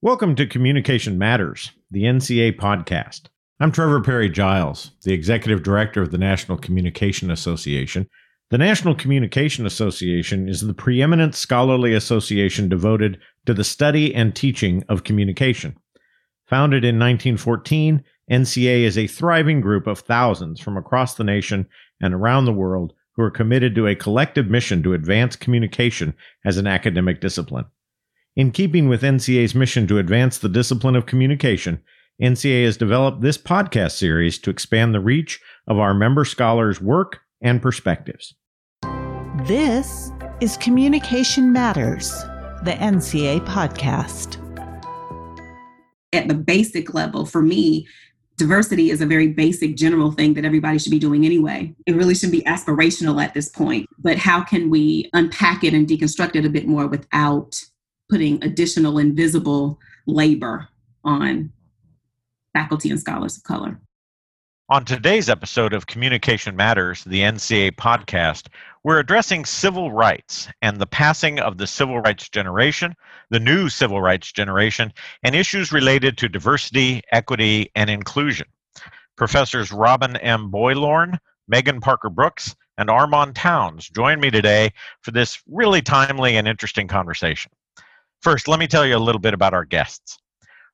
Welcome to Communication Matters, the NCA podcast. I'm Trevor Parry-Giles, the Executive Director of the National Communication Association. The National Communication Association is the preeminent scholarly association devoted to the study and teaching of communication. Founded in 1914, NCA is a thriving group of thousands from across the nation and around the world who are committed to a collective mission to advance communication as an academic discipline. In keeping with NCA's mission to advance the discipline of communication, NCA has developed this podcast series to expand the reach of our member scholars' work and perspectives. This is Communication Matters, the NCA podcast. At the basic level, for me, diversity is a very basic general thing that everybody should be doing anyway. It really shouldn't be aspirational at this point. But how can we unpack it and deconstruct it a bit more without putting additional invisible labor on faculty and scholars of color. On today's episode of Communication Matters, the NCA podcast, we're addressing civil rights and the passing of the civil rights generation, the new civil rights generation, and issues related to diversity, equity, and inclusion. Professors Robin M. Boylorn, Maegan Parker Brooks, and Armond Towns join me today for this really timely and interesting conversation. First, let me tell you a little bit about our guests.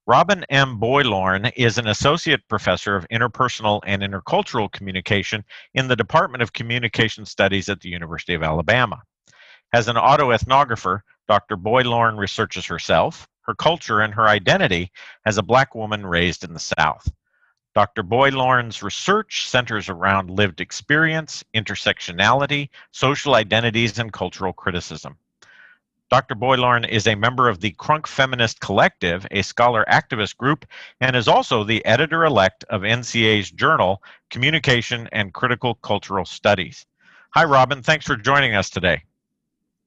Robin M. Boylorn is an associate professor of interpersonal and intercultural communication in the Department of Communication Studies at the University of Alabama. As an autoethnographer, Dr. Boylorn researches herself, her culture, and her identity as a black woman raised in the South. Dr. Boylorn's research centers around lived experience, intersectionality, social identities, and cultural criticism. Dr. Boylorn is a member of the Crunk Feminist Collective, a scholar activist group, and is also the editor elect of NCA's journal, Communication and Critical Cultural Studies. Hi, Robin. Thanks for joining us today.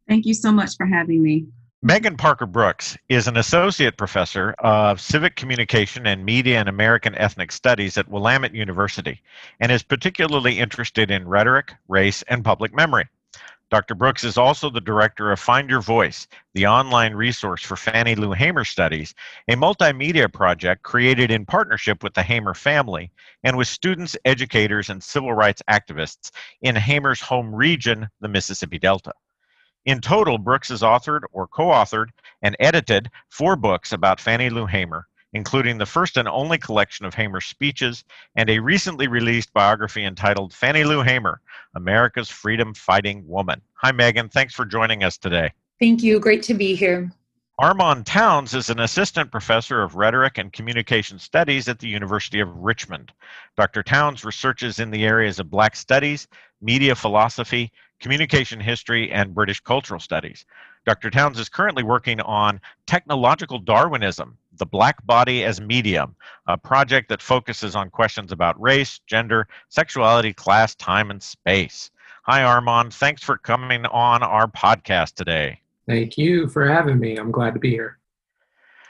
Thank you so much for having me. Maegan Parker Brooks is an associate professor of civic communication and media and American ethnic studies at Willamette University and is particularly interested in rhetoric, race, and public memory. Dr. Brooks is also the director of Find Your Voice, the online resource for Fannie Lou Hamer studies, a multimedia project created in partnership with the Hamer family and with students, educators, and civil rights activists in Hamer's home region, the Mississippi Delta. In total, Brooks has authored or co authored and edited four books about Fannie Lou Hamer, including the first and only collection of Hamer's speeches and a recently released biography entitled Fannie Lou Hamer America's Freedom Fighting Woman. Hi, Maegan. Thanks for joining us today. Thank you. Great to be here. Armond Towns is an assistant professor of rhetoric and communication studies at the University of Richmond. Dr. Towns researches in the areas of Black studies, media philosophy, communication history, and British cultural studies. Dr. Towns is currently working on Technological Darwinism, the Black Body as Medium, a project that focuses on questions about race, gender, sexuality, class, time, and space. Hi, Armond. Thanks for coming on our podcast today. Thank you for having me. I'm glad to be here.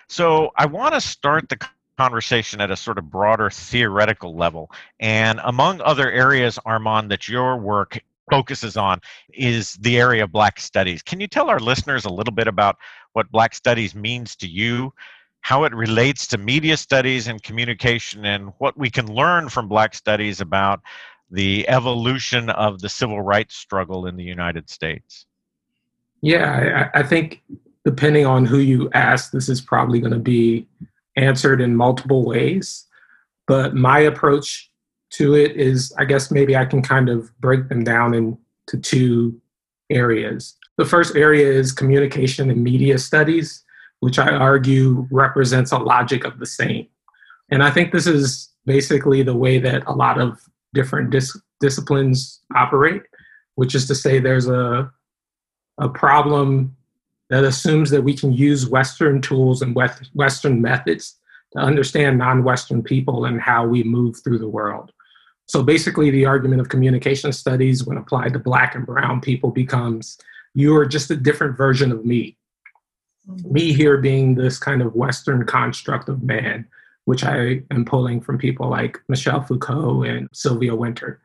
So, I want to start the conversation at a sort of broader theoretical level. And among other areas, Armond, that your work focuses on is the area of Black studies. Can you tell our listeners a little bit about what Black studies means to you how it relates to media studies and communication, and what we can learn from Black studies about the evolution of the civil rights struggle in the United States? Yeah, I, I think depending on who you ask, this is probably going to be answered in multiple ways. But my approach to it is, I guess maybe I can kind of break them down into two areas. The first area is communication and media studies which I argue represents a logic of the same. And I think this is basically the way that a lot of different dis- disciplines operate, which is to say there's a, a problem that assumes that we can use Western tools and West, Western methods to understand non Western people and how we move through the world. So basically, the argument of communication studies, when applied to Black and Brown people, becomes you are just a different version of me me here being this kind of Western construct of man, which I am pulling from people like Michel Foucault and Sylvia Wynter.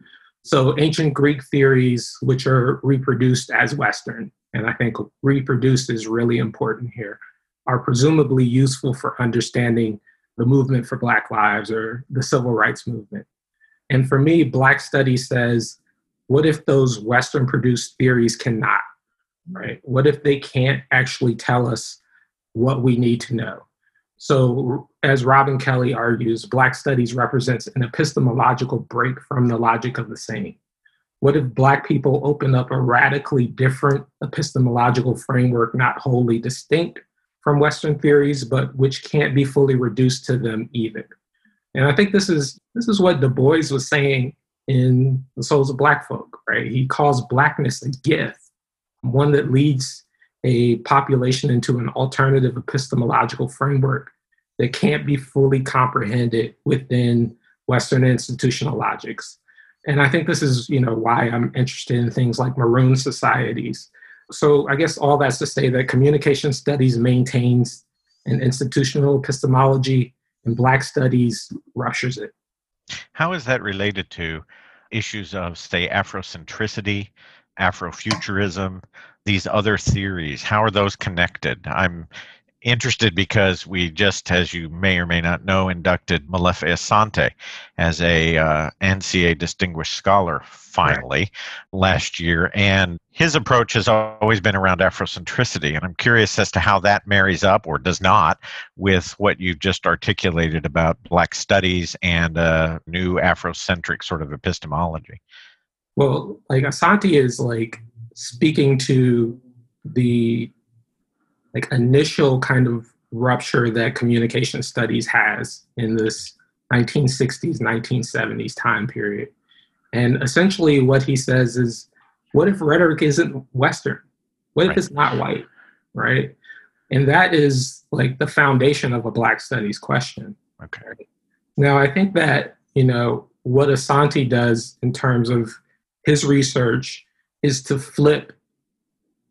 So ancient Greek theories, which are reproduced as Western. And I think reproduced is really important here. are presumably useful for understanding the movement for Black lives or the civil rights movement. And for me, Black Studies says, what if those Western produced theories cannot, right? What if they can't actually tell us what we need to know? So, as Robin Kelley argues, Black Studies represents an epistemological break from the logic of the same. What if Black people open up a radically different epistemological framework, not wholly distinct from Western theories, but which can't be fully reduced to them either? And I think this is this is what Du Bois was saying in The Souls of Black Folk, right? He calls blackness a gift, one that leads a population into an alternative epistemological framework that can't be fully comprehended within Western institutional logics and I think this is, you know, why I'm interested in things like maroon societies. So I guess all that's to say that communication studies maintains an institutional epistemology and Black studies ruptures it. How is that related to issues of, say, Afrocentricity, Afrofuturism, these other theories? How are those connected? I'm interested because we just, as you may or may not know, inducted Molefi Asante as a uh, NCA Distinguished Scholar finally right. last year, and his approach has always been around Afrocentricity, and I'm curious as to how that marries up or does not with what you've just articulated about Black studies and a new Afrocentric sort of epistemology. Well, like Asante is like speaking to the like initial kind of rupture that communication studies has in this 1960s 1970s time period. And essentially what he says is what if rhetoric isn't western? What if right. it's not white right? And that is like the foundation of a black studies question. Okay. Now i think that you know what asante does in terms of his research is to flip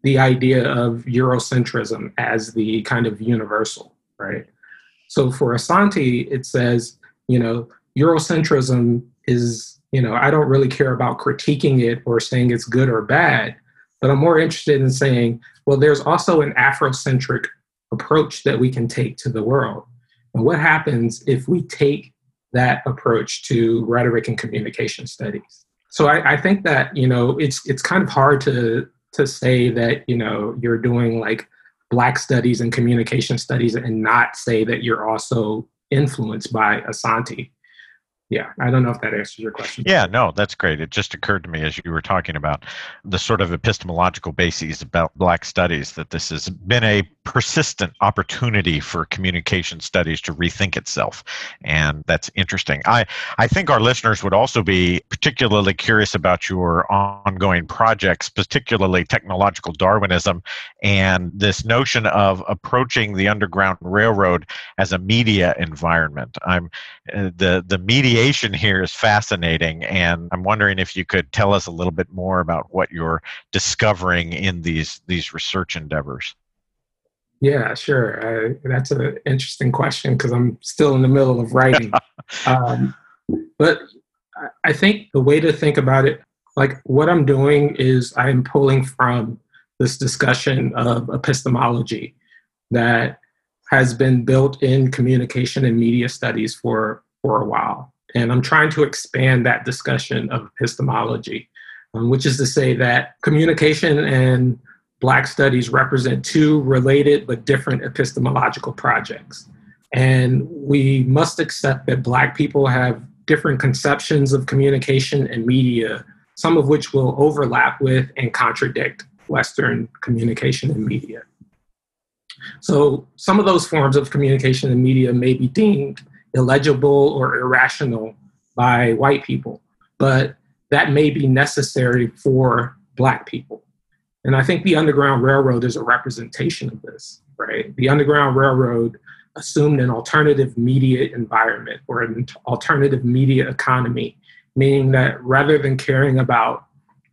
the idea of Eurocentrism as the kind of universal, right? So for Asante, it says, you know, Eurocentrism is, you know, I don't really care about critiquing it or saying it's good or bad, but I'm more interested in saying, well, there's also an Afrocentric approach that we can take to the world. And what happens if we take that approach to rhetoric and communication studies? So I, I think that, you know, it's it's kind of hard to to say that you know you're doing like black studies and communication studies and not say that you're also influenced by asante. Yeah i don't know if that answers your question. Yeah no that's great. It just occurred to me as you were talking about the sort of epistemological bases about black studies that this has been a persistent opportunity for communication studies to rethink itself and that's interesting i i think our listeners would also be particularly curious about your ongoing projects particularly technological darwinism and this notion of approaching the underground railroad as a media environment i'm uh, the the media variation here is fascinating, and I'm wondering if you could tell us a little bit more about what you're discovering in these these research endeavors. Yeah, sure. that's an interesting question because I'm still in the middle of writing. um, but I think the way to think about it, like what I'm doing is I'm pulling from this discussion of epistemology that has been built in communication and media studies for for a while. And I'm trying to expand that discussion of epistemology, um, which is to say that communication and Black studies represent two related but different epistemological projects. And we must accept that Black people have different conceptions of communication and media, some of which will overlap with and contradict Western communication and media. So, some of those forms of communication and media may be deemed illegible or irrational by white people, but that may be necessary for Black people. And I think the Underground Railroad is a representation of this, right? The Underground Railroad assumed an alternative media environment or an alternative media economy, meaning that rather than caring about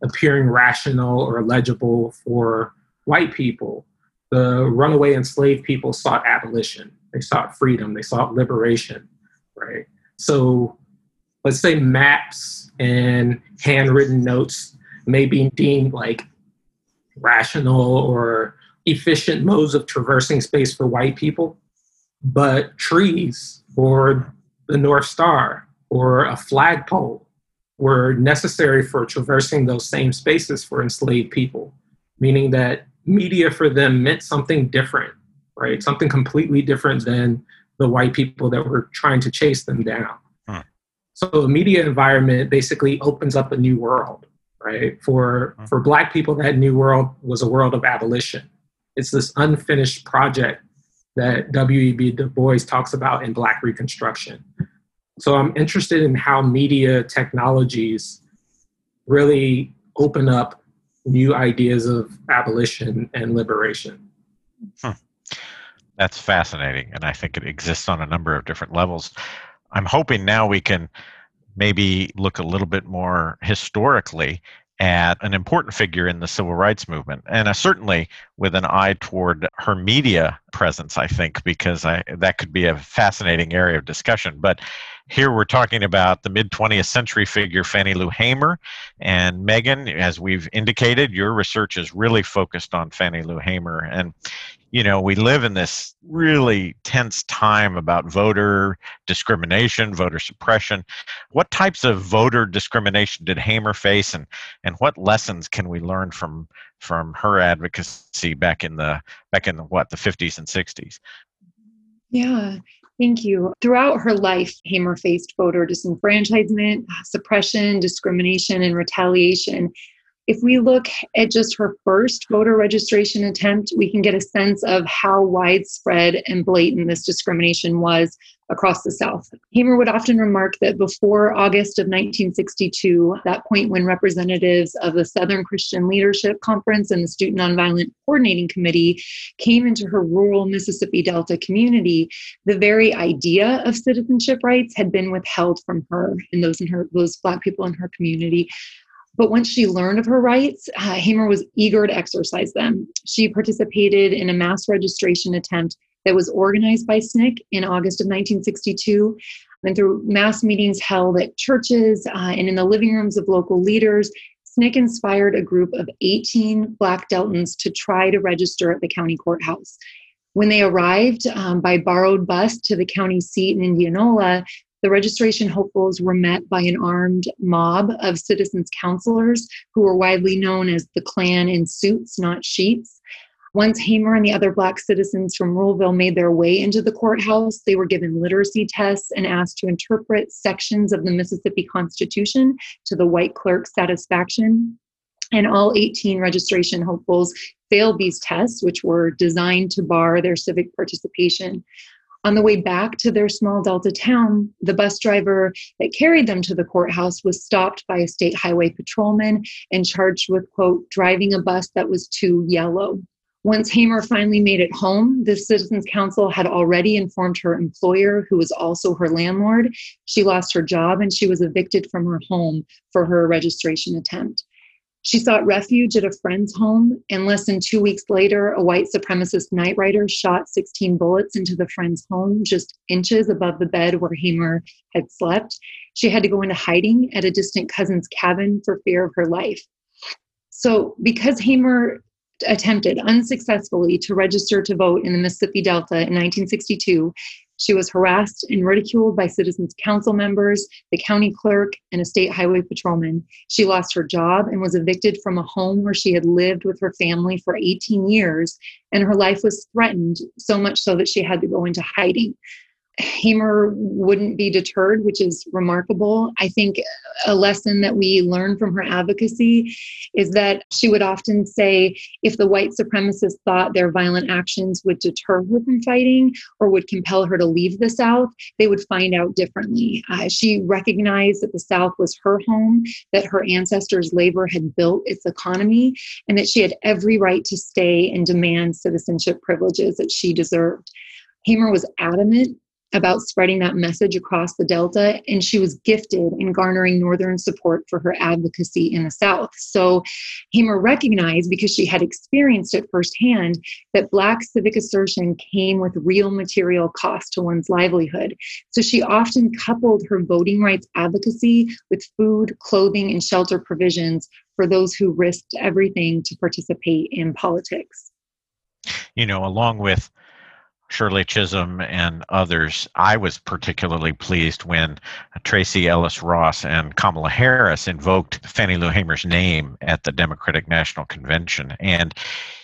appearing rational or legible for white people, the runaway enslaved people sought abolition. They sought freedom, they sought liberation, right? So let's say maps and handwritten notes may be deemed like rational or efficient modes of traversing space for white people, but trees or the North Star or a flagpole were necessary for traversing those same spaces for enslaved people, meaning that media for them meant something different, right? Something completely different than the white people that were trying to chase them down. Huh. So the media environment basically opens up a new world, right? For for black people, that new world was a world of abolition. It's this unfinished project that W.E.B. Du Bois talks about in Black Reconstruction. So I'm interested in how media technologies really open up new ideas of abolition and liberation. Hmm. That's fascinating, and I think it exists on a number of different levels. I'm hoping now we can maybe look a little bit more historically at an important figure in the civil rights movement, and uh, certainly with an eye toward her media presence, I think, because I, that could be a fascinating area of discussion. But here we're talking about the mid 20th century figure Fannie Lou Hamer. And Maegan, as we've indicated, your research is really focused on Fannie Lou Hamer. And you know, we live in this really tense time about voter discrimination, voter suppression. What types of voter discrimination did Hamer face, and and what lessons can we learn from from her advocacy back in the back in the, what the 50s and 60s? Yeah, Thank you. Throughout her life, Hamer faced voter disenfranchisement, suppression, discrimination, and retaliation. If we look at just her first voter registration attempt, we can get a sense of how widespread and blatant this discrimination was across the South. Hamer would often remark that before August of 1962, that point when representatives of the Southern Christian Leadership Conference and the Student Nonviolent Coordinating Committee came into her rural Mississippi Delta community, the very idea of citizenship rights had been withheld from her and those in her those black people in her community. But once she learned of her rights, uh, Hamer was eager to exercise them. She participated in a mass registration attempt that was organized by SNCC in August of 1962. And through mass meetings held at churches uh, and in the living rooms of local leaders, SNCC inspired a group of 18 Black Deltans to try to register at the county courthouse. When they arrived um, by borrowed bus to the county seat in Indianola, the registration hopefuls were met by an armed mob of citizens counselors who were widely known as the Klan in suits, not sheets. Once Hamer and the other Black citizens from Ruleville made their way into the courthouse, they were given literacy tests and asked to interpret sections of the Mississippi Constitution to the white clerk's satisfaction. And all 18 registration hopefuls failed these tests, which were designed to bar their civic participation. On the way back to their small Delta town, the bus driver that carried them to the courthouse was stopped by a state highway patrolman and charged with, quote, driving a bus that was too yellow. Once Hamer finally made it home, the Citizens Council had already informed her employer, who was also her landlord. She lost her job and she was evicted from her home for her registration attempt. She sought refuge at a friend's home, and less than two weeks later, a white supremacist night rider shot 16 bullets into the friend's home, just inches above the bed where Hamer had slept. She had to go into hiding at a distant cousin's cabin for fear of her life. So, because Hamer attempted unsuccessfully to register to vote in the Mississippi Delta in 1962, she was harassed and ridiculed by citizens council members, the county clerk, and a state highway patrolman. She lost her job and was evicted from a home where she had lived with her family for 18 years, and her life was threatened so much so that she had to go into hiding. Hamer wouldn't be deterred, which is remarkable. I think a lesson that we learn from her advocacy is that she would often say if the white supremacists thought their violent actions would deter her from fighting or would compel her to leave the South, they would find out differently. Uh, she recognized that the South was her home, that her ancestors' labor had built its economy, and that she had every right to stay and demand citizenship privileges that she deserved. Hamer was adamant about spreading that message across the Delta, and she was gifted in garnering Northern support for her advocacy in the South. So Hamer recognized, because she had experienced it firsthand, that Black civic assertion came with real material cost to one's livelihood. So she often coupled her voting rights advocacy with food, clothing, and shelter provisions for those who risked everything to participate in politics. you know, along with Shirley Chisholm and others, I was particularly pleased when Tracee Ellis Ross and Kamala Harris invoked Fannie Lou Hamer's name at the Democratic National Convention. And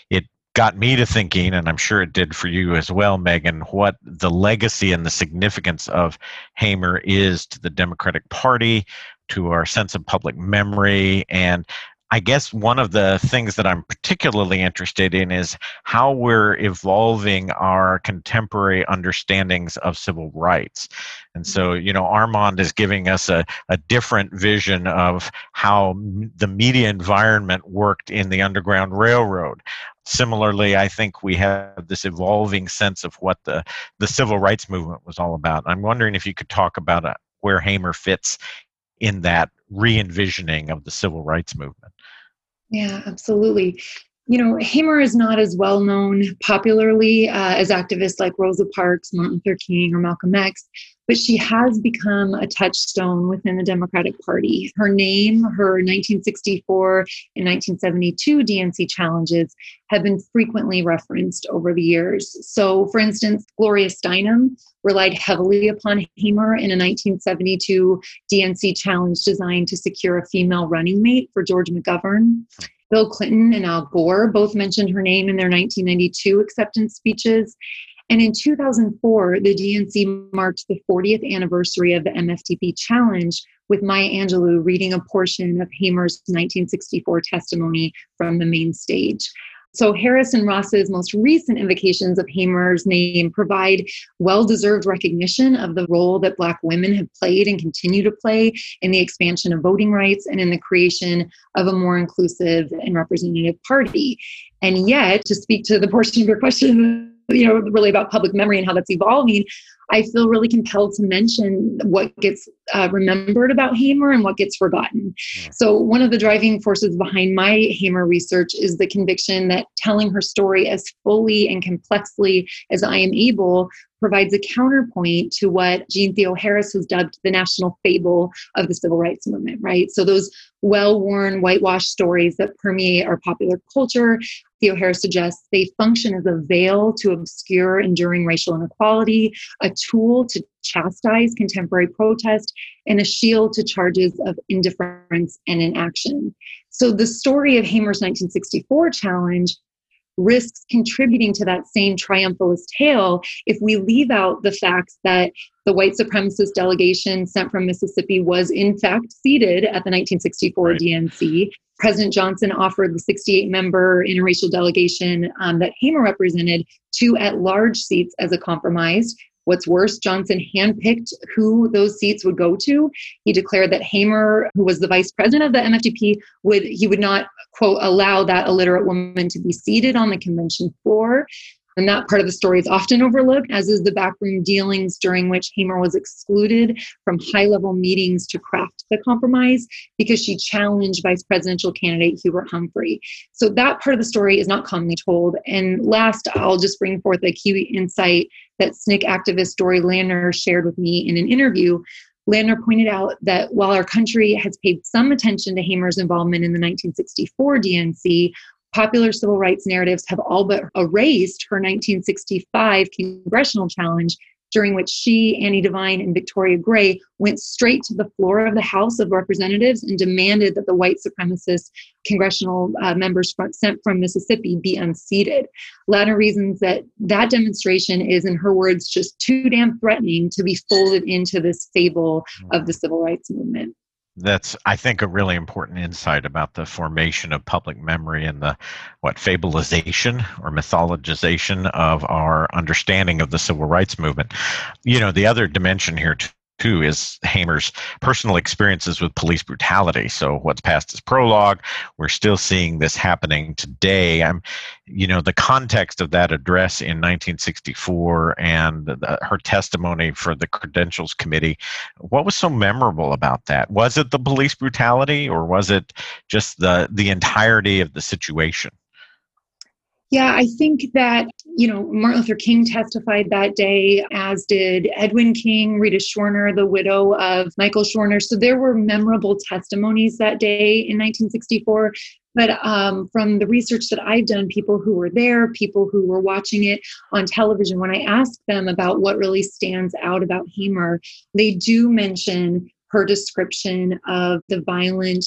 it got me to thinking, and I'm sure it did for you as well, Maegan, what the legacy and the significance of Hamer is to the Democratic Party, to our sense of public memory, and I guess one of the things that I'm particularly interested in is how we're evolving our contemporary understandings of civil rights. And so, mm-hmm. you know, Armond is giving us a, a different vision of how the media environment worked in the Underground Railroad. Similarly, I think we have this evolving sense of what the, the civil rights movement was all about. I'm wondering if you could talk about uh, where Hamer fits in that re envisioning of the civil rights movement. Yeah, absolutely. You know, Hamer is not as well known popularly uh, as activists like Rosa Parks, Martin Luther King, or Malcolm X, but she has become a touchstone within the Democratic Party. Her name, her 1964 and 1972 DNC challenges have been frequently referenced over the years. So, for instance, Gloria Steinem relied heavily upon Hamer in a 1972 DNC challenge designed to secure a female running mate for George McGovern. Bill Clinton and Al Gore both mentioned her name in their 1992 acceptance speeches. And in 2004, the DNC marked the 40th anniversary of the MFDP challenge with Maya Angelou reading a portion of Hamer's 1964 testimony from the main stage. So, Harris and Ross's most recent invocations of Hamer's name provide well deserved recognition of the role that Black women have played and continue to play in the expansion of voting rights and in the creation of a more inclusive and representative party. And yet, to speak to the portion of your question, you know, really about public memory and how that's evolving, I feel really compelled to mention what gets uh, remembered about Hamer and what gets forgotten. So, one of the driving forces behind my Hamer research is the conviction that telling her story as fully and complexly as I am able provides a counterpoint to what Jeanne Theoharis has dubbed the national fable of the civil rights movement, right? So, those well worn, whitewashed stories that permeate our popular culture Theoharis suggests they function as a veil to obscure enduring racial inequality, a tool to chastise contemporary protest, and a shield to charges of indifference and inaction. So the story of Hamer's 1964 challenge risks contributing to that same triumphalist tale if we leave out the facts that the white supremacist delegation sent from Mississippi was in fact seated at the 1964 right. DNC. President Johnson offered the 68 member interracial delegation um, that Hamer represented two at large seats as a compromise. What's worse, Johnson handpicked who those seats would go to. He declared that Hamer, who was the vice president of the MFDP, would he would not quote allow that illiterate woman to be seated on the convention floor. And that part of the story is often overlooked, as is the backroom dealings during which Hamer was excluded from high level meetings to craft the compromise because she challenged vice presidential candidate Hubert Humphrey. So that part of the story is not commonly told. And last, I'll just bring forth a key insight that SNCC activist Dorie Ladner shared with me in an interview. Ladner pointed out that while our country has paid some attention to Hamer's involvement in the 1964 DNC, popular civil rights narratives have all but erased her 1965 congressional challenge during which she, Annie Devine, and Victoria Gray went straight to the floor of the House of Representatives and demanded that the white supremacist congressional uh, members from, sent from Mississippi be unseated. Ladner reasons that that demonstration is, in her words, just too damn threatening to be folded into this fable of the civil rights movement that's i think a really important insight about the formation of public memory and the what fabulization or mythologization of our understanding of the civil rights movement. You know the other dimension here too is Hamer's personal experiences with police brutality. So what's past is prologue. We're still seeing this happening today. I'm, you know, the context of that address in 1964 and the, her testimony for the Credentials Committee. What was so memorable about that? Was it the police brutality, or was it just the the entirety of the situation? Yeah, I think that, you know, Martin Luther King testified that day, as did Edwin King, Rita Schwerner, the widow of Michael Schwerner. So there were memorable testimonies that day in 1964. But um, from the research that I've done, people who were there, people who were watching it on television, when I ask them about what really stands out about Hamer, they do mention her description of the violent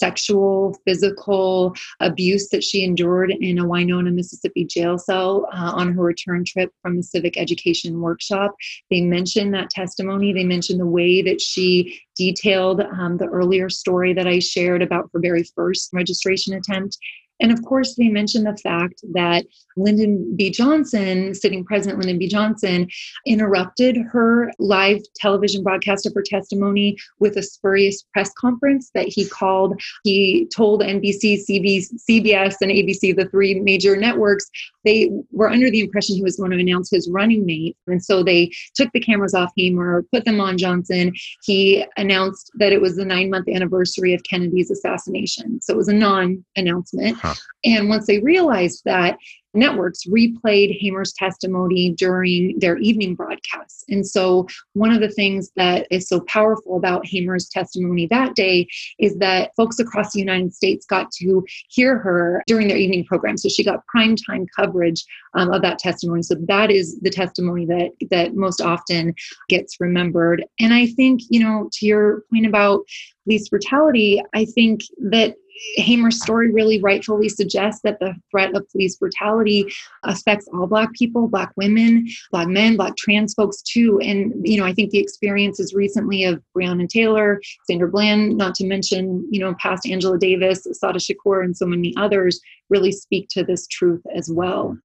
sexual, physical abuse that she endured in a Winona, Mississippi jail cell uh, on her return trip from a civic education workshop. They mentioned that testimony. They mentioned the way that she detailed um, the earlier story that I shared about her very first registration attempt and of course, they mentioned the fact that Lyndon B. Johnson, sitting President Lyndon B. Johnson, interrupted her live television broadcast of her testimony with a spurious press conference that he called. He told NBC, CBS, and ABC, the three major networks, they were under the impression he was going to announce his running mate. And so they took the cameras off Hamer, put them on Johnson. He announced that it was the nine month anniversary of Kennedy's assassination. So it was a non announcement. Huh. And once they realized that, networks replayed Hamer's testimony during their evening broadcasts. And so, one of the things that is so powerful about Hamer's testimony that day is that folks across the United States got to hear her during their evening program. So, she got prime time coverage um, of that testimony. So, that is the testimony that, that most often gets remembered. And I think, you know, to your point about police brutality, I think that Hamer's story really rightfully suggests that the threat of police brutality affects all Black people, Black women, Black men, Black trans folks too. And, you know, I think the experiences recently of Breonna Taylor, Sandra Bland, not to mention, you know, past Angela Davis, Assata Shakur, and so many others really speak to this truth as well.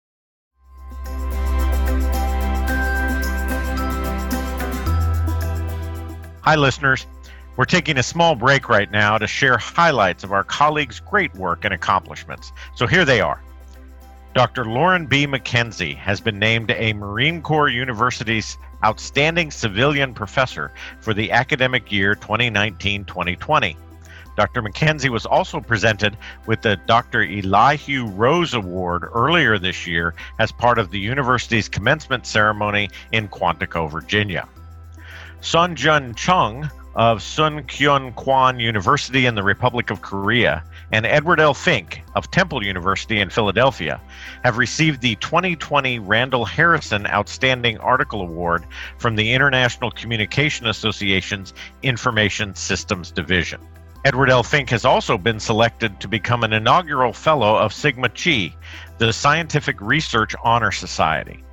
Hi, listeners. We're taking a small break right now to share highlights of our colleagues' great work and accomplishments. So here they are. Dr. Lauren B. McKenzie has been named a Marine Corps University's Outstanding Civilian Professor for the academic year 2019 2020. Dr. McKenzie was also presented with the Dr. Elihu Rose Award earlier this year as part of the university's commencement ceremony in Quantico, Virginia. Sun Jun Chung of Sungkyunkwan University in the Republic of Korea and Edward L. Fink of Temple University in Philadelphia have received the 2020 Randall Harrison Outstanding Article Award from the International Communication Association's Information Systems Division. Edward L. Fink has also been selected to become an inaugural fellow of Sigma Xi, the Scientific Research Honor Society.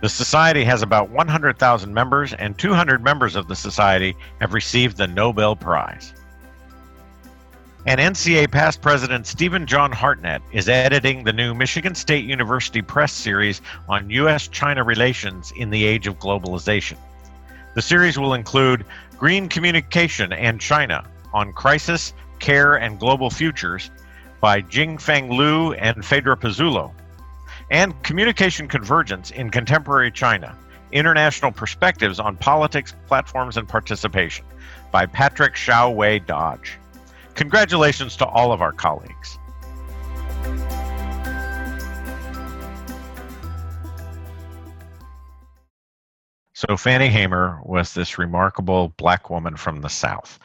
The Society has about 100,000 members, and 200 members of the Society have received the Nobel Prize. And NCA past president Stephen John Hartnett is editing the new Michigan State University Press series on U.S. China relations in the age of globalization. The series will include Green Communication and China on Crisis, Care, and Global Futures by Jingfang Liu and Phaedra Pezzullo and Communication Convergence in Contemporary China International Perspectives on Politics, Platforms, and Participation by Patrick Shaou-Whea Dodge. Congratulations to all of our colleagues. So, Fannie Hamer was this remarkable black woman from the South.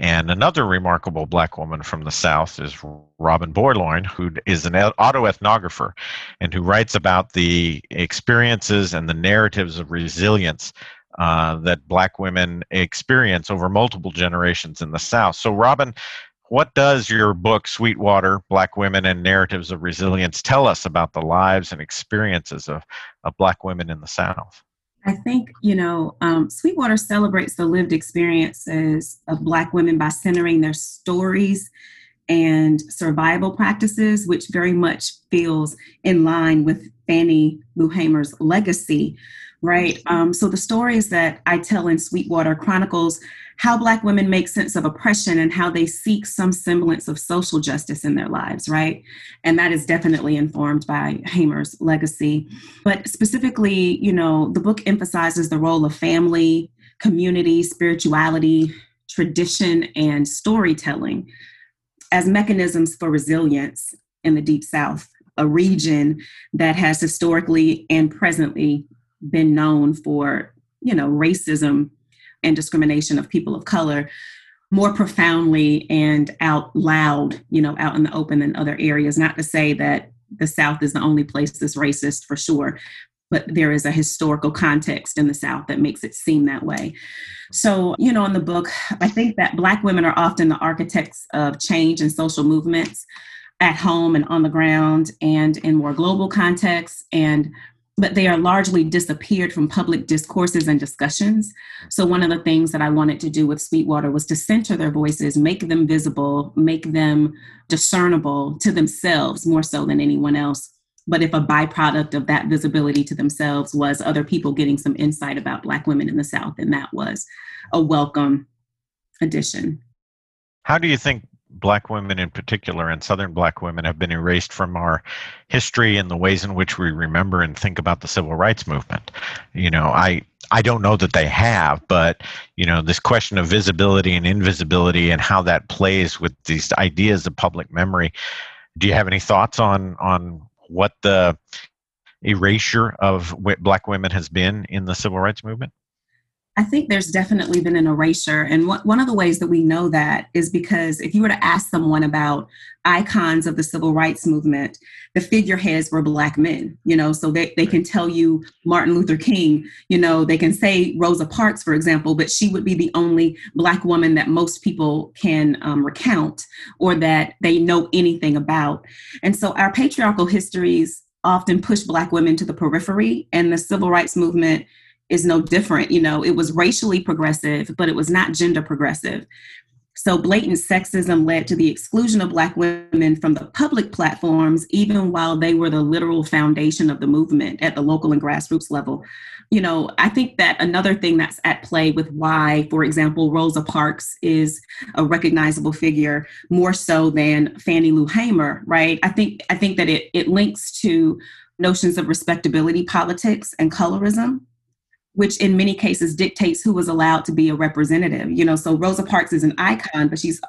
And another remarkable black woman from the South is Robin Boylorn, who is an autoethnographer and who writes about the experiences and the narratives of resilience uh, that black women experience over multiple generations in the South. So, Robin, what does your book, Sweetwater Black Women and Narratives of Resilience, tell us about the lives and experiences of, of black women in the South? I think, you know, um, Sweetwater celebrates the lived experiences of Black women by centering their stories and survival practices, which very much feels in line with Fannie Lou Hamer's legacy, right? Um, so the stories that I tell in Sweetwater chronicles how Black women make sense of oppression and how they seek some semblance of social justice in their lives, right? And that is definitely informed by Hamer's legacy. But specifically, you know, the book emphasizes the role of family, community, spirituality, tradition, and storytelling as mechanisms for resilience in the Deep South, a region that has historically and presently been known for, you know, racism and discrimination of people of color. more profoundly and out loud, you know, out in the open than other areas. Not to say that the South is the only place that's racist for sure, but there is a historical context in the South that makes it seem that way. So, you know, in the book, I think that Black women are often the architects of change and social movements at home and on the ground and in more global contexts. And but they are largely disappeared from public discourses and discussions. So, one of the things that I wanted to do with Sweetwater was to center their voices, make them visible, make them discernible to themselves more so than anyone else. But if a byproduct of that visibility to themselves was other people getting some insight about Black women in the South, then that was a welcome addition. How do you think black women in particular and southern black women have been erased from our history and the ways in which we remember and think about the civil rights movement. You know i i don't know that they have but you know this question of visibility and invisibility and how that plays with these ideas of public memory do you have any thoughts on on what the erasure of black women has been in the civil rights movement I think there's definitely been an erasure. And what, one of the ways that we know that is because if you were to ask someone about icons of the civil rights movement, the figureheads were Black men, you know, so they, they can tell you Martin Luther King, you know, they can say Rosa Parks, for example, but she would be the only Black woman that most people can um, recount or that they know anything about. And so our patriarchal histories often push Black women to the periphery, and the civil rights movement is no different. You know, it was racially progressive, but it was not gender progressive. So blatant sexism led to the exclusion of Black women from the public platforms, even while they were the literal foundation of the movement at the local and grassroots level. You know, I think that another thing that's at play with why, for example, Rosa Parks is a recognizable figure more so than Fannie Lou Hamer, right? I think I think that it it links to notions of respectability politics and colorism which in many cases dictates who was allowed to be a representative. You know, so Rosa Parks is an icon, but she's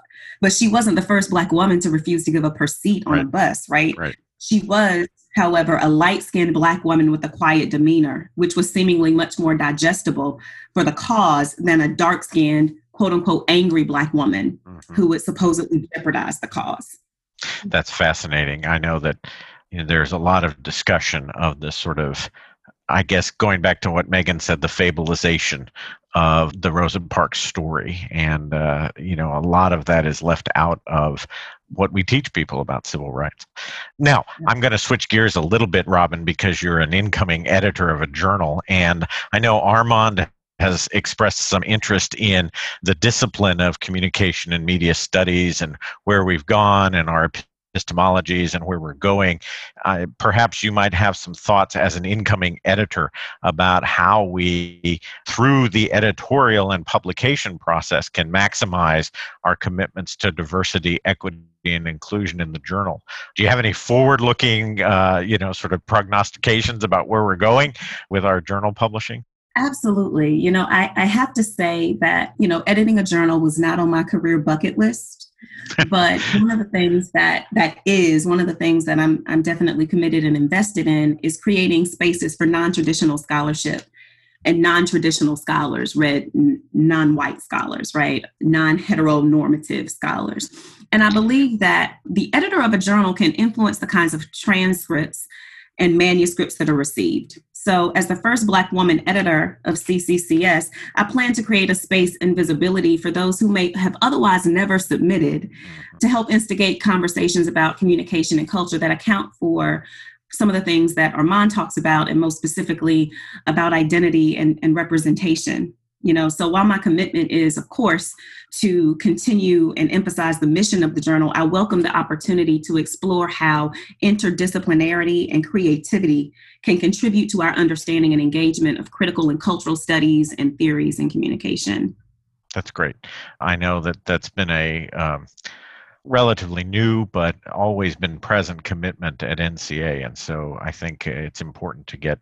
but she wasn't the first black woman to refuse to give up her seat on right. a bus, right? right? She was, however, a light-skinned black woman with a quiet demeanor, which was seemingly much more digestible for the cause than a dark-skinned, quote unquote, angry black woman mm-hmm. who would supposedly jeopardize the cause. That's fascinating. I know that you know, there's a lot of discussion of this sort of I guess going back to what Maegan said, the fabulization of the Rosa Parks story, and uh, you know, a lot of that is left out of what we teach people about civil rights. Now, I'm going to switch gears a little bit, Robin, because you're an incoming editor of a journal, and I know Armond has expressed some interest in the discipline of communication and media studies and where we've gone and our epistemologies and where we're going. Uh, perhaps you might have some thoughts as an incoming editor about how we, through the editorial and publication process, can maximize our commitments to diversity, equity, and inclusion in the journal. Do you have any forward-looking, uh, you know, sort of prognostications about where we're going with our journal publishing? Absolutely. You know, I, I have to say that, you know, editing a journal was not on my career bucket list but one of the things that that is one of the things that I'm I'm definitely committed and invested in is creating spaces for non-traditional scholarship and non-traditional scholars, read non-white scholars, right? Non-heteronormative scholars. And I believe that the editor of a journal can influence the kinds of transcripts and manuscripts that are received. So, as the first Black woman editor of CCCS, I plan to create a space and visibility for those who may have otherwise never submitted mm-hmm. to help instigate conversations about communication and culture that account for some of the things that Armond talks about, and most specifically about identity and, and representation you know so while my commitment is of course to continue and emphasize the mission of the journal i welcome the opportunity to explore how interdisciplinarity and creativity can contribute to our understanding and engagement of critical and cultural studies and theories in communication. That's great. I know that that's been a um, relatively new but always been present commitment at NCA. And so I think it's important to get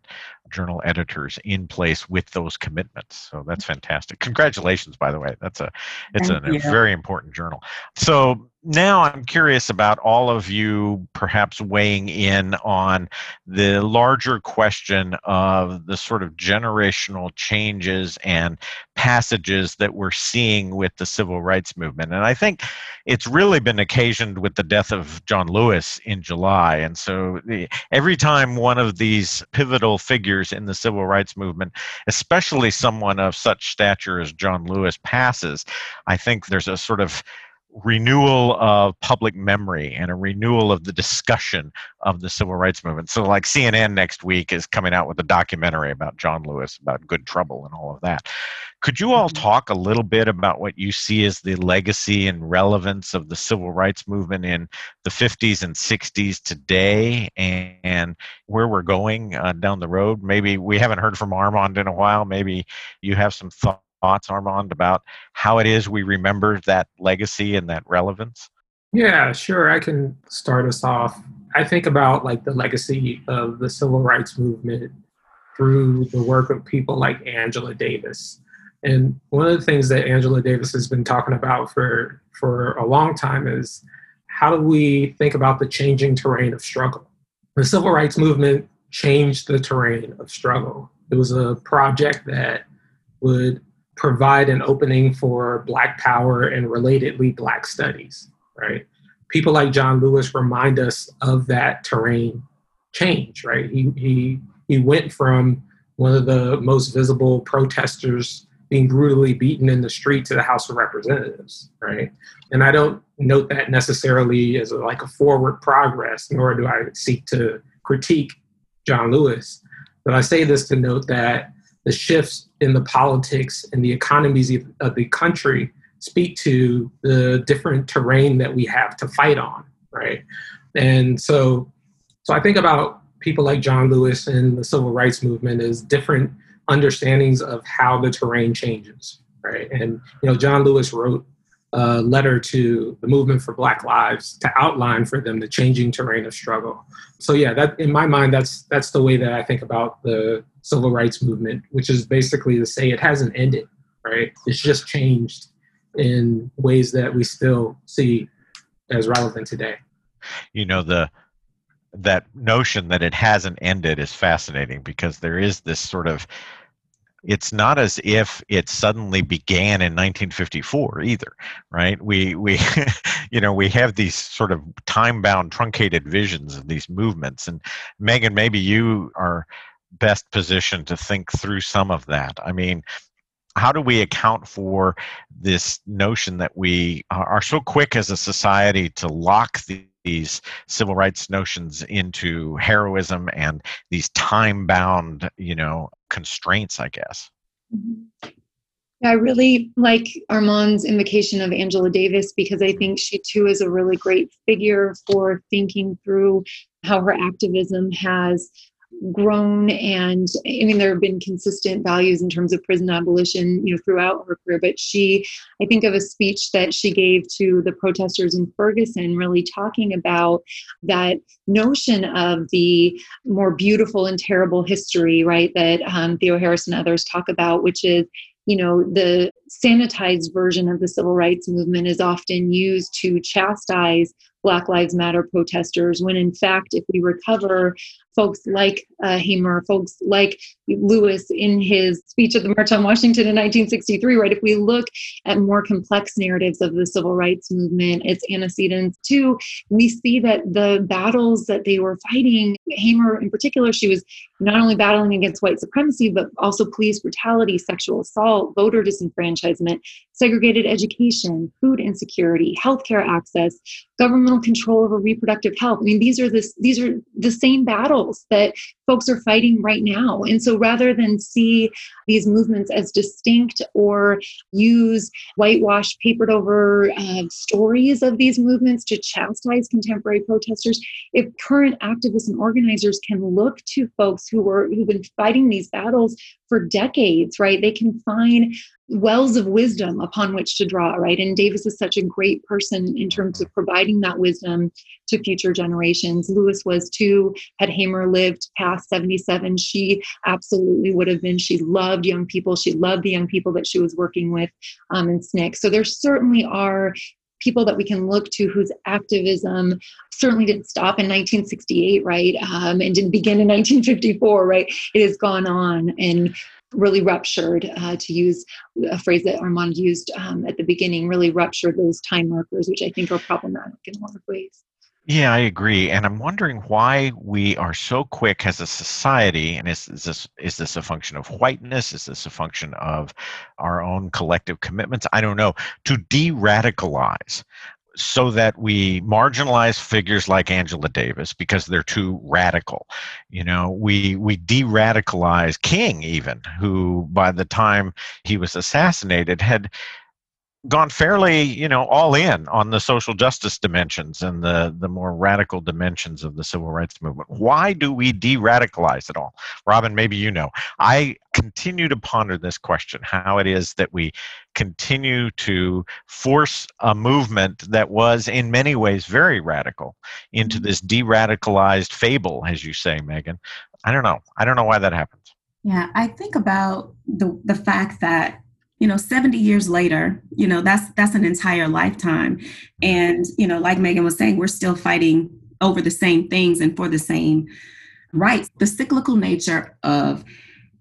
journal editors in place with those commitments. So that's fantastic. Congratulations, by the way. That's a it's a, a, very important journal. So now I'm curious about all of you perhaps weighing in on the larger question of the sort of generational changes and passages that we're seeing with the civil rights movement. And I think it's really been occasioned with the death of John Lewis in July. And so the, every time one of these pivotal figures in the civil rights movement, especially someone of such stature as John Lewis, passes, I think there's a sort of renewal of public memory and a renewal of the discussion of the civil rights movement. So, like CNN next week is coming out with a documentary about John Lewis, about good trouble and all of that. Could you all mm-hmm. talk a little bit about what you see as the legacy and relevance of the civil rights movement in the 50s and 60s today and, and where we're going uh, down the road? Maybe we haven't heard from Armond in a while. Maybe you have some thoughts thoughts, Armond, about how it is we remember that legacy and that relevance? Yeah, sure. I can start us off. I think about like the legacy of the civil rights movement through the work of people like Angela Davis. And one of the things that Angela Davis has been talking about for for a long time is how do we think about the changing terrain of struggle? The civil rights movement changed the terrain of struggle. It was a project that would provide an opening for Black power and relatedly Black studies, right? People like John Lewis remind us of that terrain change, right? He, he, he went from one of the most visible protesters being brutally beaten in the street to the House of Representatives, right? And I don't note that necessarily as a, like a forward progress, nor do I seek to critique John Lewis. But I say this to note that the shifts in the politics and the economies of the country speak to the different terrain that we have to fight on, right? And so, so I think about people like John Lewis and the civil rights movement as different understandings of how the terrain changes, right? And you know, John Lewis wrote a letter to the movement for Black Lives to outline for them the changing terrain of struggle. So yeah, that in my mind, that's that's the way that I think about the civil rights movement, which is basically to say it hasn't ended, right? It's just changed in ways that we still see as relevant today. You know, the that notion that it hasn't ended is fascinating because there is this sort of it's not as if it suddenly began in 1954 either right we we you know we have these sort of time bound truncated visions of these movements and Maegan maybe you are best positioned to think through some of that. I mean, how do we account for this notion that we are so quick as a society to lock the, these civil rights notions into heroism and these time bound, you know, constraints, I guess? Mm-hmm. I really like Armond's invocation of Angela Davis because I think she too is a really great figure for thinking through how her activism has grown and i mean there have been consistent values in terms of prison abolition you know throughout her career but she i think of a speech that she gave to the protesters in ferguson really talking about that notion of the more beautiful and terrible history right that um, Theoharis and others talk about which is you know the sanitized version of the civil rights movement is often used to chastise Black Lives Matter protesters, when in fact, if we recover folks like uh, Hamer, folks like Lewis in his speech at the March on Washington in 1963, right? If we look at more complex narratives of the civil rights movement, its antecedents too, we see that the battles that they were fighting, Hamer in particular, she was not only battling against white supremacy, but also police brutality, sexual assault, voter disenfranchisement, segregated education, food insecurity, healthcare access, governmental control over reproductive health. I mean, these are this these are the same battles that folks are fighting right now. And so rather than see these movements as distinct or use whitewashed, papered over uh, stories of these movements to chastise contemporary protesters, if current activists and organizers can look to folks who were who've been fighting these battles for decades, right? They can find wells of wisdom upon which to draw, right? And Davis is such a great person in terms of providing that wisdom to future generations. Lewis was too. Had Hamer lived past 77, she absolutely would have been. She loved young people. She loved the young people that she was working with um, in SNCC. So there certainly are people that we can look to whose activism certainly didn't stop in 1968, right? Um, and didn't begin in 1954, right? It has gone on and really ruptured, uh, to use a phrase that Armond used um, at the beginning, really ruptured those time markers, which I think are problematic in a lot of ways. Yeah, I agree, and I'm wondering why we are so quick as a society. And is, is this is this a function of whiteness? Is this a function of our own collective commitments? I don't know. To de-radicalize, so that we marginalize figures like Angela Davis because they're too radical. You know, we we de-radicalize King even, who by the time he was assassinated had gone fairly, you know, all in on the social justice dimensions and the the more radical dimensions of the civil rights movement. Why do we de-radicalize it all? Robin, maybe you know. I continue to ponder this question: how it is that we continue to force a movement that was, in many ways, very radical into mm-hmm. this de-radicalized fable, as you say, Maegan. I don't know. I don't know why that happens. Yeah, I think about the the fact that you know 70 years later you know that's that's an entire lifetime. And you know like Maegan was saying we're still fighting over the same things and for the same rights the cyclical nature of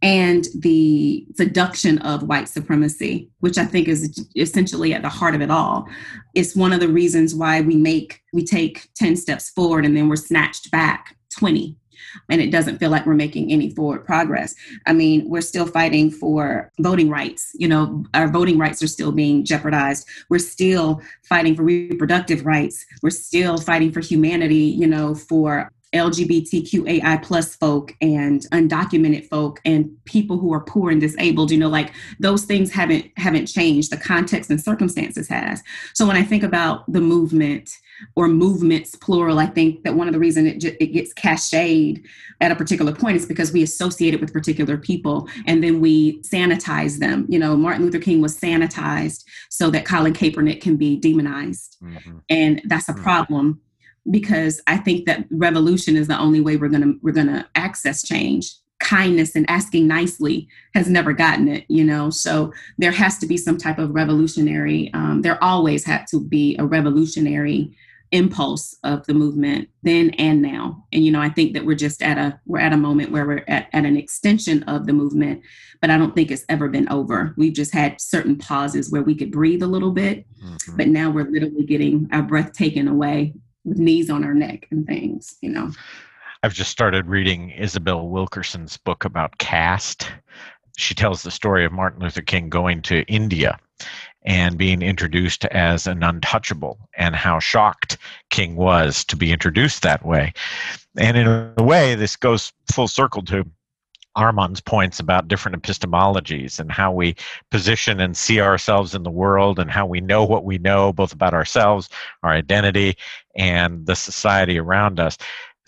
and the seduction of white supremacy which i think is essentially at the heart of it all. Is one of the reasons why we make we take 10 steps forward and then we're snatched back 20 and it doesn't feel like we're making any forward progress. I mean, we're still fighting for voting rights. You know, our voting rights are still being jeopardized. We're still fighting for reproductive rights. We're still fighting for humanity, you know, for LGBTQAI plus folk and undocumented folk and people who are poor and disabled, you know, like those things haven't haven't changed. The context and circumstances has. So when I think about the movement or movements plural, I think that one of the reasons it, it gets cached at a particular point is because we associate it with particular people and then we sanitize them. You know, Martin Luther King was sanitized so that Colin Kaepernick can be demonized. Mm-hmm. And that's a mm-hmm. problem because I think that revolution is the only way we're gonna we're gonna access change. Kindness and asking nicely has never gotten it, you know. So there has to be some type of revolutionary. Um, there always had to be a revolutionary impulse of the movement then and now and you know i think that we're just at a we're at a moment where we're at, at an extension of the movement but i don't think it's ever been over we've just had certain pauses where we could breathe a little bit mm-hmm. but now we're literally getting our breath taken away with knees on our neck and things, you know. I've just started reading Isabel Wilkerson's book about caste. She tells the story of Martin Luther King going to India and being introduced as an untouchable and how shocked King was to be introduced that way. And in a way, this goes full circle to Armond's points about different epistemologies and how we position and see ourselves in the world and how we know what we know, both about ourselves, our identity, and the society around us.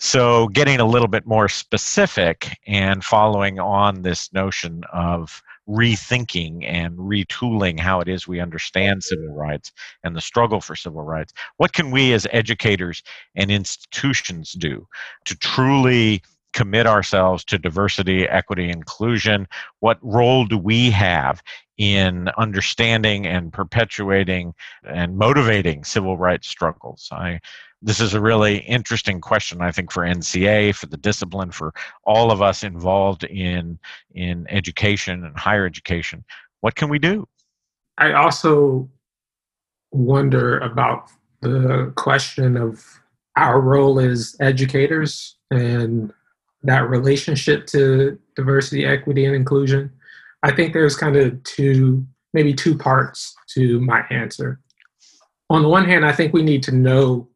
So, getting a little bit more specific and following on this notion of rethinking and retooling how it is we understand civil rights and the struggle for civil rights. What can we as educators and institutions do to truly commit ourselves to diversity, equity, inclusion? What role do we have in understanding and perpetuating and motivating civil rights struggles? I, this is a really interesting question, I think, for NCA, for the discipline, for all of us involved in in education and higher education. What can we do? I also wonder about the question of our role as educators and that relationship to diversity, equity, and inclusion, I think there's kind of two, maybe two parts to my answer. On the one hand, I think we need to know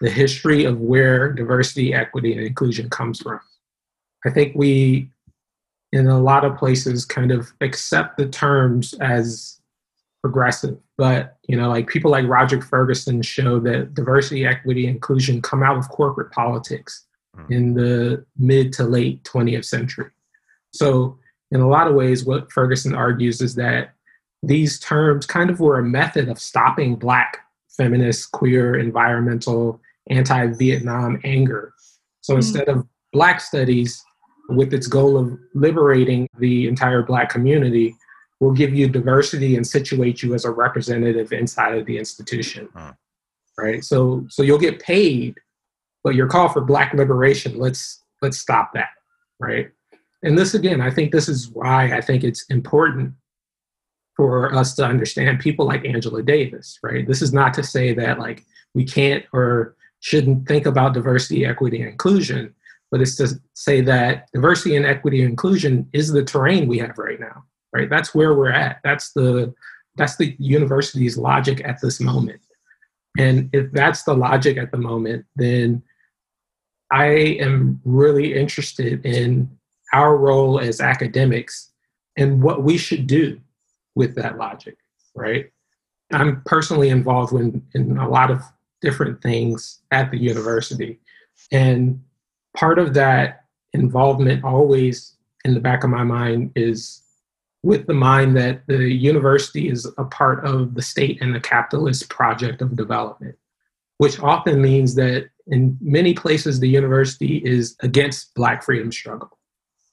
the history of where diversity, equity, and inclusion comes from. I think we, in a lot of places, kind of accept the terms as progressive. But, you know, like people like Roderick Ferguson show that diversity, equity, inclusion come out of corporate politics mm. in the mid to late 20th century. So, in a lot of ways, what Ferguson argues is that these terms kind of were a method of stopping Black feminist, queer, environmental, anti Vietnam anger. So, mm. instead of Black studies with its goal of liberating the entire Black community, will give you diversity and situate you as a representative inside of the institution. Hmm. Right. So so you'll get paid, but your call for black liberation, let's let's stop that. Right. And this again, I think this is why I think it's important for us to understand people like Angela Davis, right? This is not to say that like we can't or shouldn't think about diversity, equity, and inclusion, but it's to say that diversity and equity and inclusion is the terrain we have right now right? That's where we're at. That's the that's the university's logic at this moment. And if that's the logic at the moment then i am really interested in our role as academics and what we should do with that logic right i'm personally involved in, in a lot of different things at the university and part of that involvement always in the back of my mind is with the mind that the university is a part of the state and the capitalist project of development, which often means that in many places the university is against Black freedom struggle.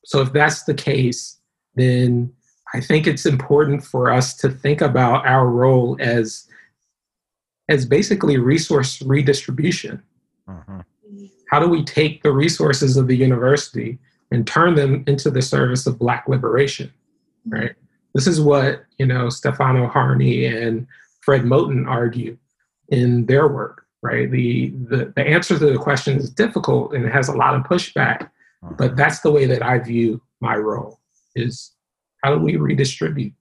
So if that's the case, then I think it's important for us to think about our role as as basically resource redistribution. Uh-huh. How do we take the resources of the university and turn them into the service of Black liberation? right? This is what, you know, Stefano Harney and Fred Moten argue in their work, right? The, the, the answer to the question is difficult and it has a lot of pushback, but that's the way that I view my role is how do we redistribute?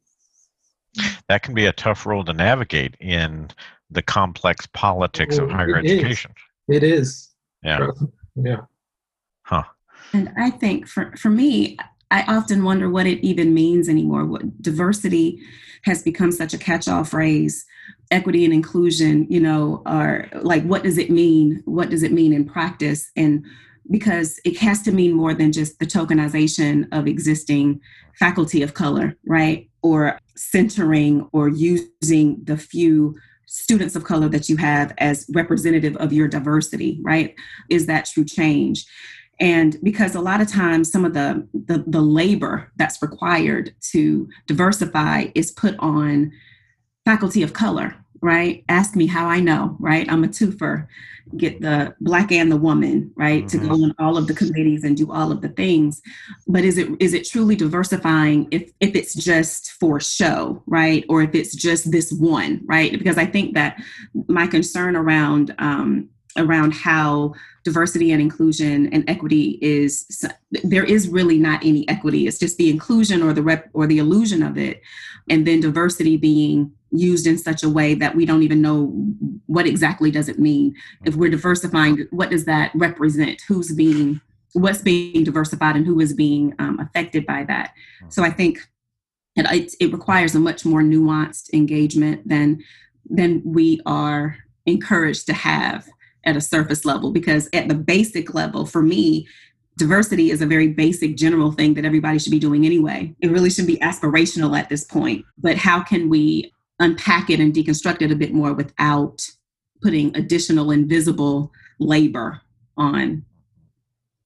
That can be a tough role to navigate in the complex politics of oh, higher it education. Is. It is. Yeah. Yeah. Huh. And I think for, for me, I often wonder what it even means anymore. What diversity has become such a catch-all phrase. Equity and inclusion, you know, are like what does it mean? What does it mean in practice? And because it has to mean more than just the tokenization of existing faculty of color, right? Or centering or using the few students of color that you have as representative of your diversity, right? Is that true change? and because a lot of times some of the, the, the labor that's required to diversify is put on faculty of color right? Ask me how i know right? I'm a twofer. Get the black and the woman right? Mm-hmm. to go mm-hmm. on all of the committees and do all of the things. But is it is it truly diversifying if if it's just for show right? Or if it's just this one right? Because i think that my concern around um, around how diversity and inclusion and equity is there is really not any equity. It's just the inclusion or the rep or the illusion of it. And then diversity being used in such a way that we don't even know what exactly does it mean. If we're diversifying what does that represent? Who's being what's being diversified and who is being um, affected by that? So i think it, it requires a much more nuanced engagement than than we are encouraged to have at a surface level. Because at the basic level for me diversity is a very basic general thing that everybody should be doing anyway. It really shouldn't be aspirational at this point. But how can we unpack it and deconstruct it a bit more without putting additional invisible labor on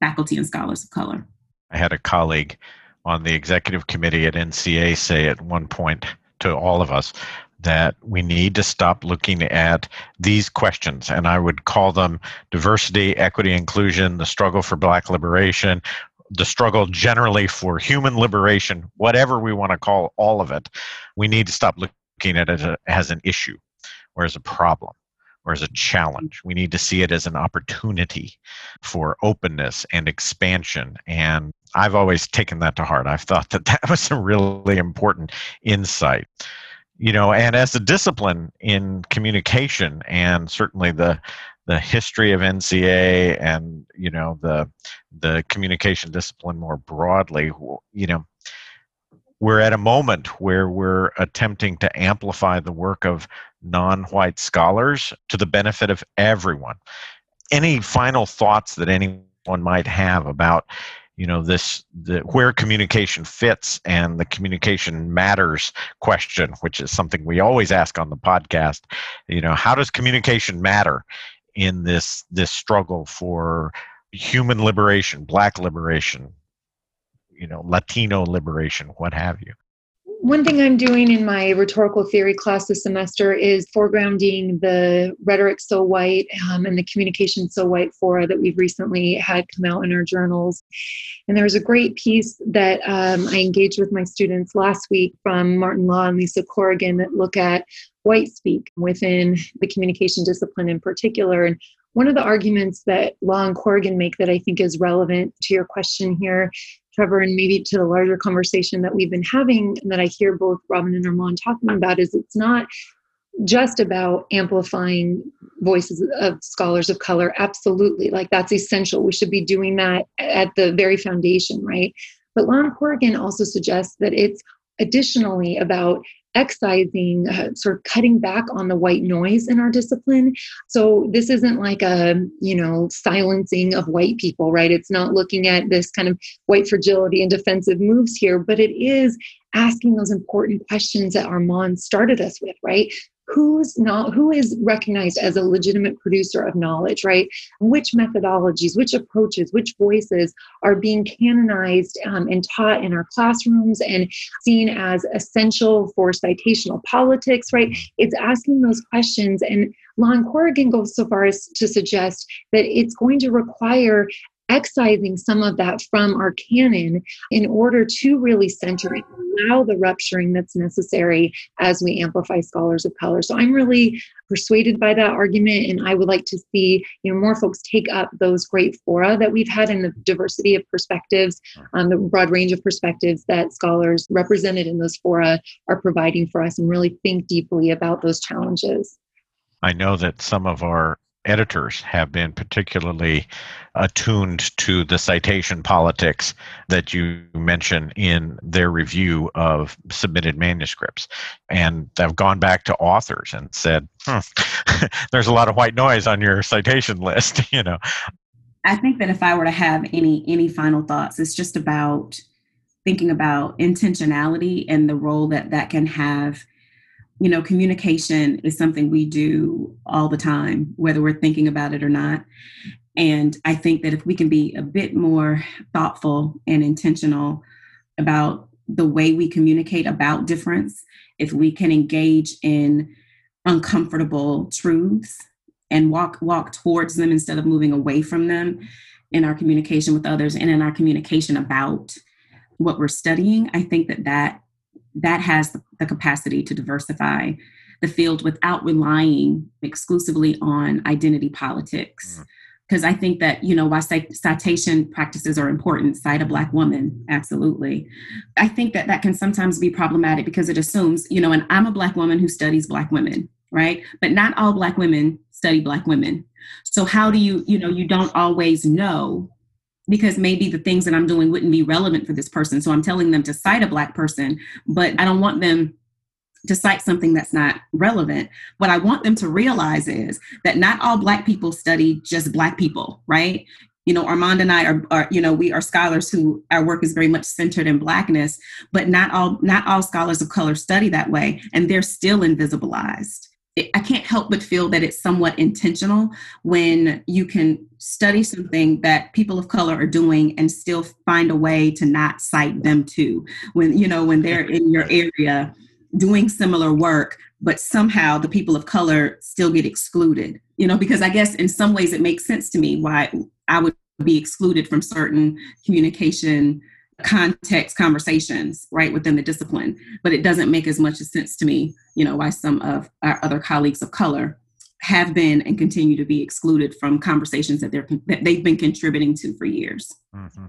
faculty and scholars of color i had a colleague on the executive committee at nca say at one point to all of us that we need to stop looking at these questions, and I would call them diversity, equity, inclusion, the struggle for black liberation, the struggle generally for human liberation, whatever we want to call all of it. We need to stop looking at it as, as an issue or as a problem or as a challenge. We need to see it as an opportunity for openness and expansion. And I've always taken that to heart. I've thought that that was a really important insight you know and as a discipline in communication and certainly the the history of NCA and you know the the communication discipline more broadly you know we're at a moment where we're attempting to amplify the work of non-white scholars to the benefit of everyone. Any final thoughts that anyone might have about you know this the where communication fits and the communication matters question which is something we always ask on the podcast you know how does communication matter in this this struggle for human liberation black liberation you know latino liberation what have you one thing I'm doing in my rhetorical theory class this semester is foregrounding the rhetoric so white um, and the communication so white fora that we've recently had come out in our journals. And there was a great piece that um, I engaged with my students last week from Martin Law and Lisa Corrigan that look at white speak within the communication discipline in particular. And one of the arguments that Law and Corrigan make that I think is relevant to your question here Trevor, and maybe to the larger conversation that we've been having and that I hear both Robin and Armond talking about is it's not just about amplifying voices of scholars of color. Absolutely. Like that's essential. We should be doing that at the very foundation, right? But Lon Corrigan also suggests that it's additionally about excising, uh, sort of cutting back on the white noise in our discipline. So this isn't like a, you know, silencing of white people, right? It's not looking at this kind of white fragility and defensive moves here, but it is asking those important questions that Armond started us with, right? Who's not who is recognized as a legitimate producer of knowledge right? Which methodologies which approaches which voices are being canonized um, and taught in our classrooms and seen as essential for citational politics right? It's asking those questions and Lon Corrigan goes so far as to suggest that it's going to require excising some of that from our canon in order to really center it, allow the rupturing that's necessary as we amplify scholars of color. So I'm really persuaded by that argument, and I would like to see you know more folks take up those great fora that we've had in the diversity of perspectives, um, the broad range of perspectives that scholars represented in those fora are providing for us, and really think deeply about those challenges. I know that some of our editors have been particularly attuned to the citation politics that you mention in their review of submitted manuscripts. And have gone back to authors and said, hmm, there's a lot of white noise on your citation list, you know. I think that if I were to have any any final thoughts, it's just about thinking about intentionality and the role that that can have you know, communication is something we do all the time, whether we're thinking about it or not. And I think that if we can be a bit more thoughtful and intentional about the way we communicate about difference, if we can engage in uncomfortable truths and walk walk towards them instead of moving away from them in our communication with others and in our communication about what we're studying, I think that that that has the capacity to diversify the field without relying exclusively on identity politics. Because mm. I think that, you know, while citation practices are important, cite a Black woman, absolutely. I think that that can sometimes be problematic because it assumes, you know, and I'm a Black woman who studies Black women, right? But not all Black women study Black women. So how do you, you know, you don't always know because maybe the things that I'm doing wouldn't be relevant for this person. So I'm telling them to cite a Black person, but I don't want them to cite something that's not relevant. What I want them to realize is that not all Black people study just Black people, right? You know, Armond and I are, are, you know, we are scholars who our work is very much centered in Blackness, but not all not all scholars of color study that way, and they're still invisibilized. I can't help but feel that it's somewhat intentional when you can study something that people of color are doing and still find a way to not cite them too. When you know when they're in your area doing similar work, but somehow the people of color still get excluded. You know, because I guess in some ways it makes sense to me why I would be excluded from certain communication context conversations right within the discipline but it doesn't make as much sense to me you know why some of our other colleagues of color have been and continue to be excluded from conversations that they're that they've been contributing to for years. Mm-hmm.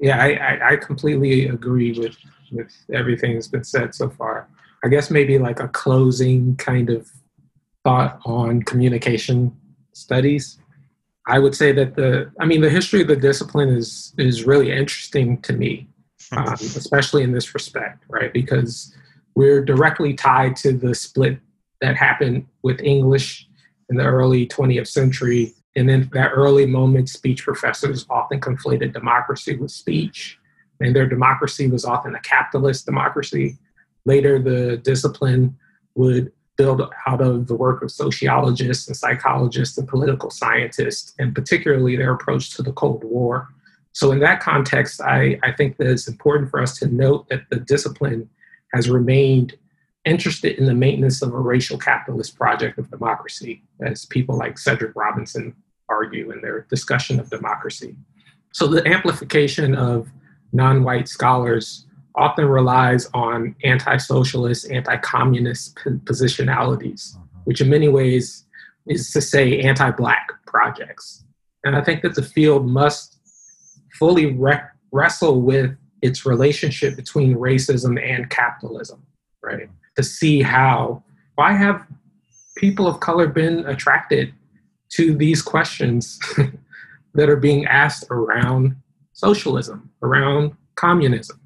yeah I, I, I completely agree with with everything that's been said so far. I guess maybe like a closing kind of thought on communication studies I would say that the, I mean, the history of the discipline is is really interesting to me, um, especially in this respect, right? Because we're directly tied to the split that happened with English in the early 20th century. And in that early moment, speech professors often conflated democracy with speech, and their democracy was often a capitalist democracy. Later, the discipline would build out of the work of sociologists and psychologists and political scientists, and particularly their approach to the Cold War. So, in that context, I, I think that it's important for us to note that the discipline has remained interested in the maintenance of a racial capitalist project of democracy, as people like Cedric Robinson argue in their discussion of democracy. So the amplification of non white scholars often relies on anti socialist, anti communist positionalities, mm-hmm. which in many ways is to say anti black projects. And I think that the field must fully re- wrestle with its relationship between racism and capitalism, right? To see how, why have people of color been attracted to these questions that are being asked around socialism, around communism,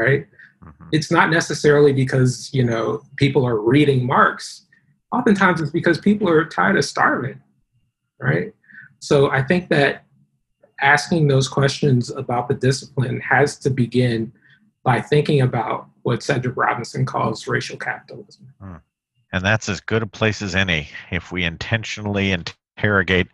right? Mm-hmm. It's not necessarily because, you know, people are reading Marx. Oftentimes it's because people are tired of starving, right? So I think that asking those questions about the discipline has to begin by thinking about what Cedric Robinson calls racial capitalism. Hmm. And that's as good a place as any if we intentionally interrogate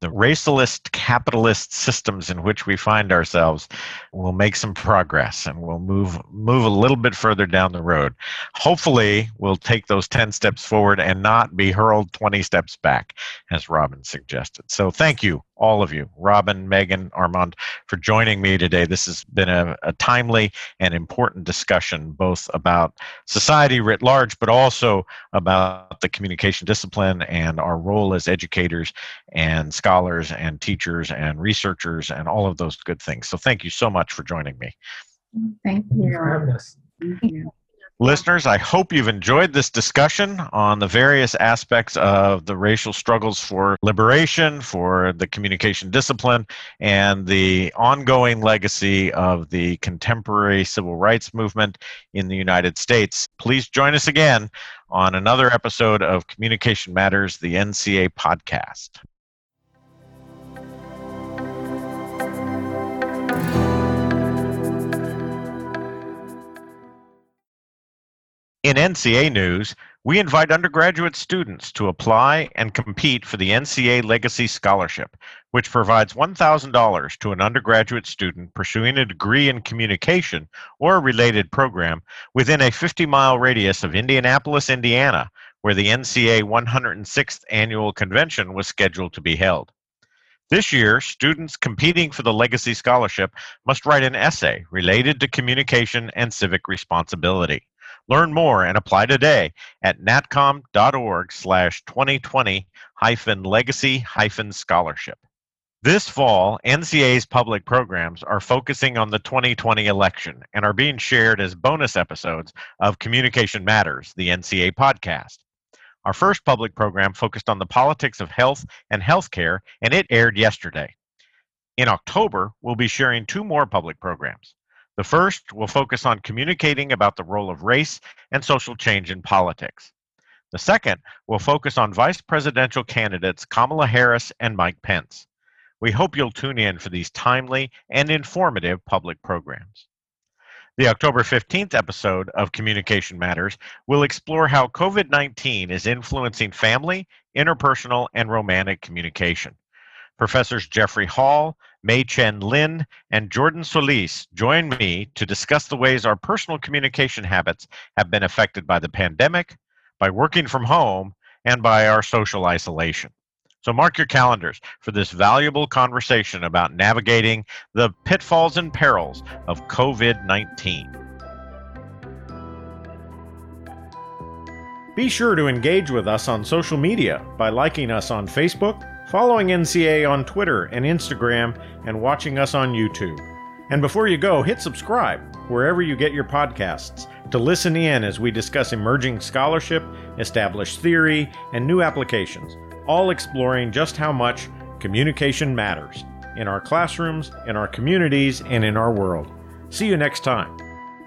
the racialist capitalist systems in which we find ourselves, we'll make some progress and we'll move move a little bit further down the road. Hopefully, we'll take those 10 steps forward and not be hurled 20 steps back, as Robin suggested. So thank you all of you, Robin, Maegan, Armond, for joining me today. This has been a, a, timely and important discussion, both about society writ large, but also about the communication discipline and our role as educators and scholars and teachers and researchers and all of those good things. So thank you so much for joining me. Thank you. Thank you. Listeners, I hope you've enjoyed this discussion on the various aspects of the racial struggles for liberation, for the communication discipline, and the ongoing legacy of the contemporary civil rights movement in the United States. Please join us again on another episode of Communication Matters, the NCA podcast. In NCA news, we invite undergraduate students to apply and compete for the NCA Legacy Scholarship, which provides $1,000 to an undergraduate student pursuing a degree in communication or a related program within a 50 mile radius of Indianapolis, Indiana, where the NCA 106th Annual Convention was scheduled to be held. This year, students competing for the Legacy Scholarship must write an essay related to communication and civic responsibility. Learn more and apply today at natcom.org slash 2020 hyphen legacy hyphen scholarship. This fall, NCA's public programs are focusing on the 2020 election and are being shared as bonus episodes of Communication Matters, the NCA podcast. Our first public program focused on the politics of health and healthcare, and it aired yesterday. In October, we'll be sharing two more public programs. The first will focus on communicating about the role of race and social change in politics. The second will focus on vice presidential candidates Kamala Harris and Mike Pence. We hope you'll tune in for these timely and informative public programs. The October 15th episode of Communication Matters will explore how COVID 19 is influencing family, interpersonal, and romantic communication. Professors Jeffrey Hall, Mei Chen Lin, and Jordan Soliz join me to discuss the ways our personal communication habits have been affected by the pandemic, by working from home, and by our social isolation. So mark your calendars for this valuable conversation about navigating the pitfalls and perils of COVID 19. Be sure to engage with us on social media by liking us on Facebook following NCA on Twitter and Instagram, and watching us on YouTube. And before you go, hit subscribe wherever you get your podcasts to listen in as we discuss emerging scholarship, established theory, and new applications, all exploring just how much communication matters in our classrooms, in our communities, and in our world. See you next time.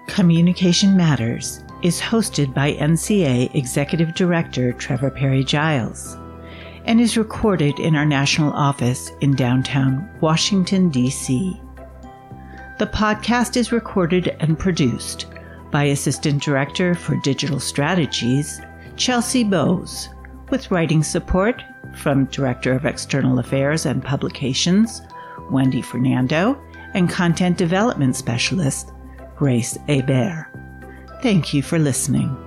Communication Matters is hosted by NCA Executive Director Trevor Parry-Giles and is recorded in our national office in downtown Washington, D.C. The podcast is recorded and produced by Assistant Director for Digital Strategies, Chelsea Bowes, with writing support from Director of External Affairs and Publications, Wendy Fernando, and Content Development Specialist, Grace Hebert. Thank you for listening.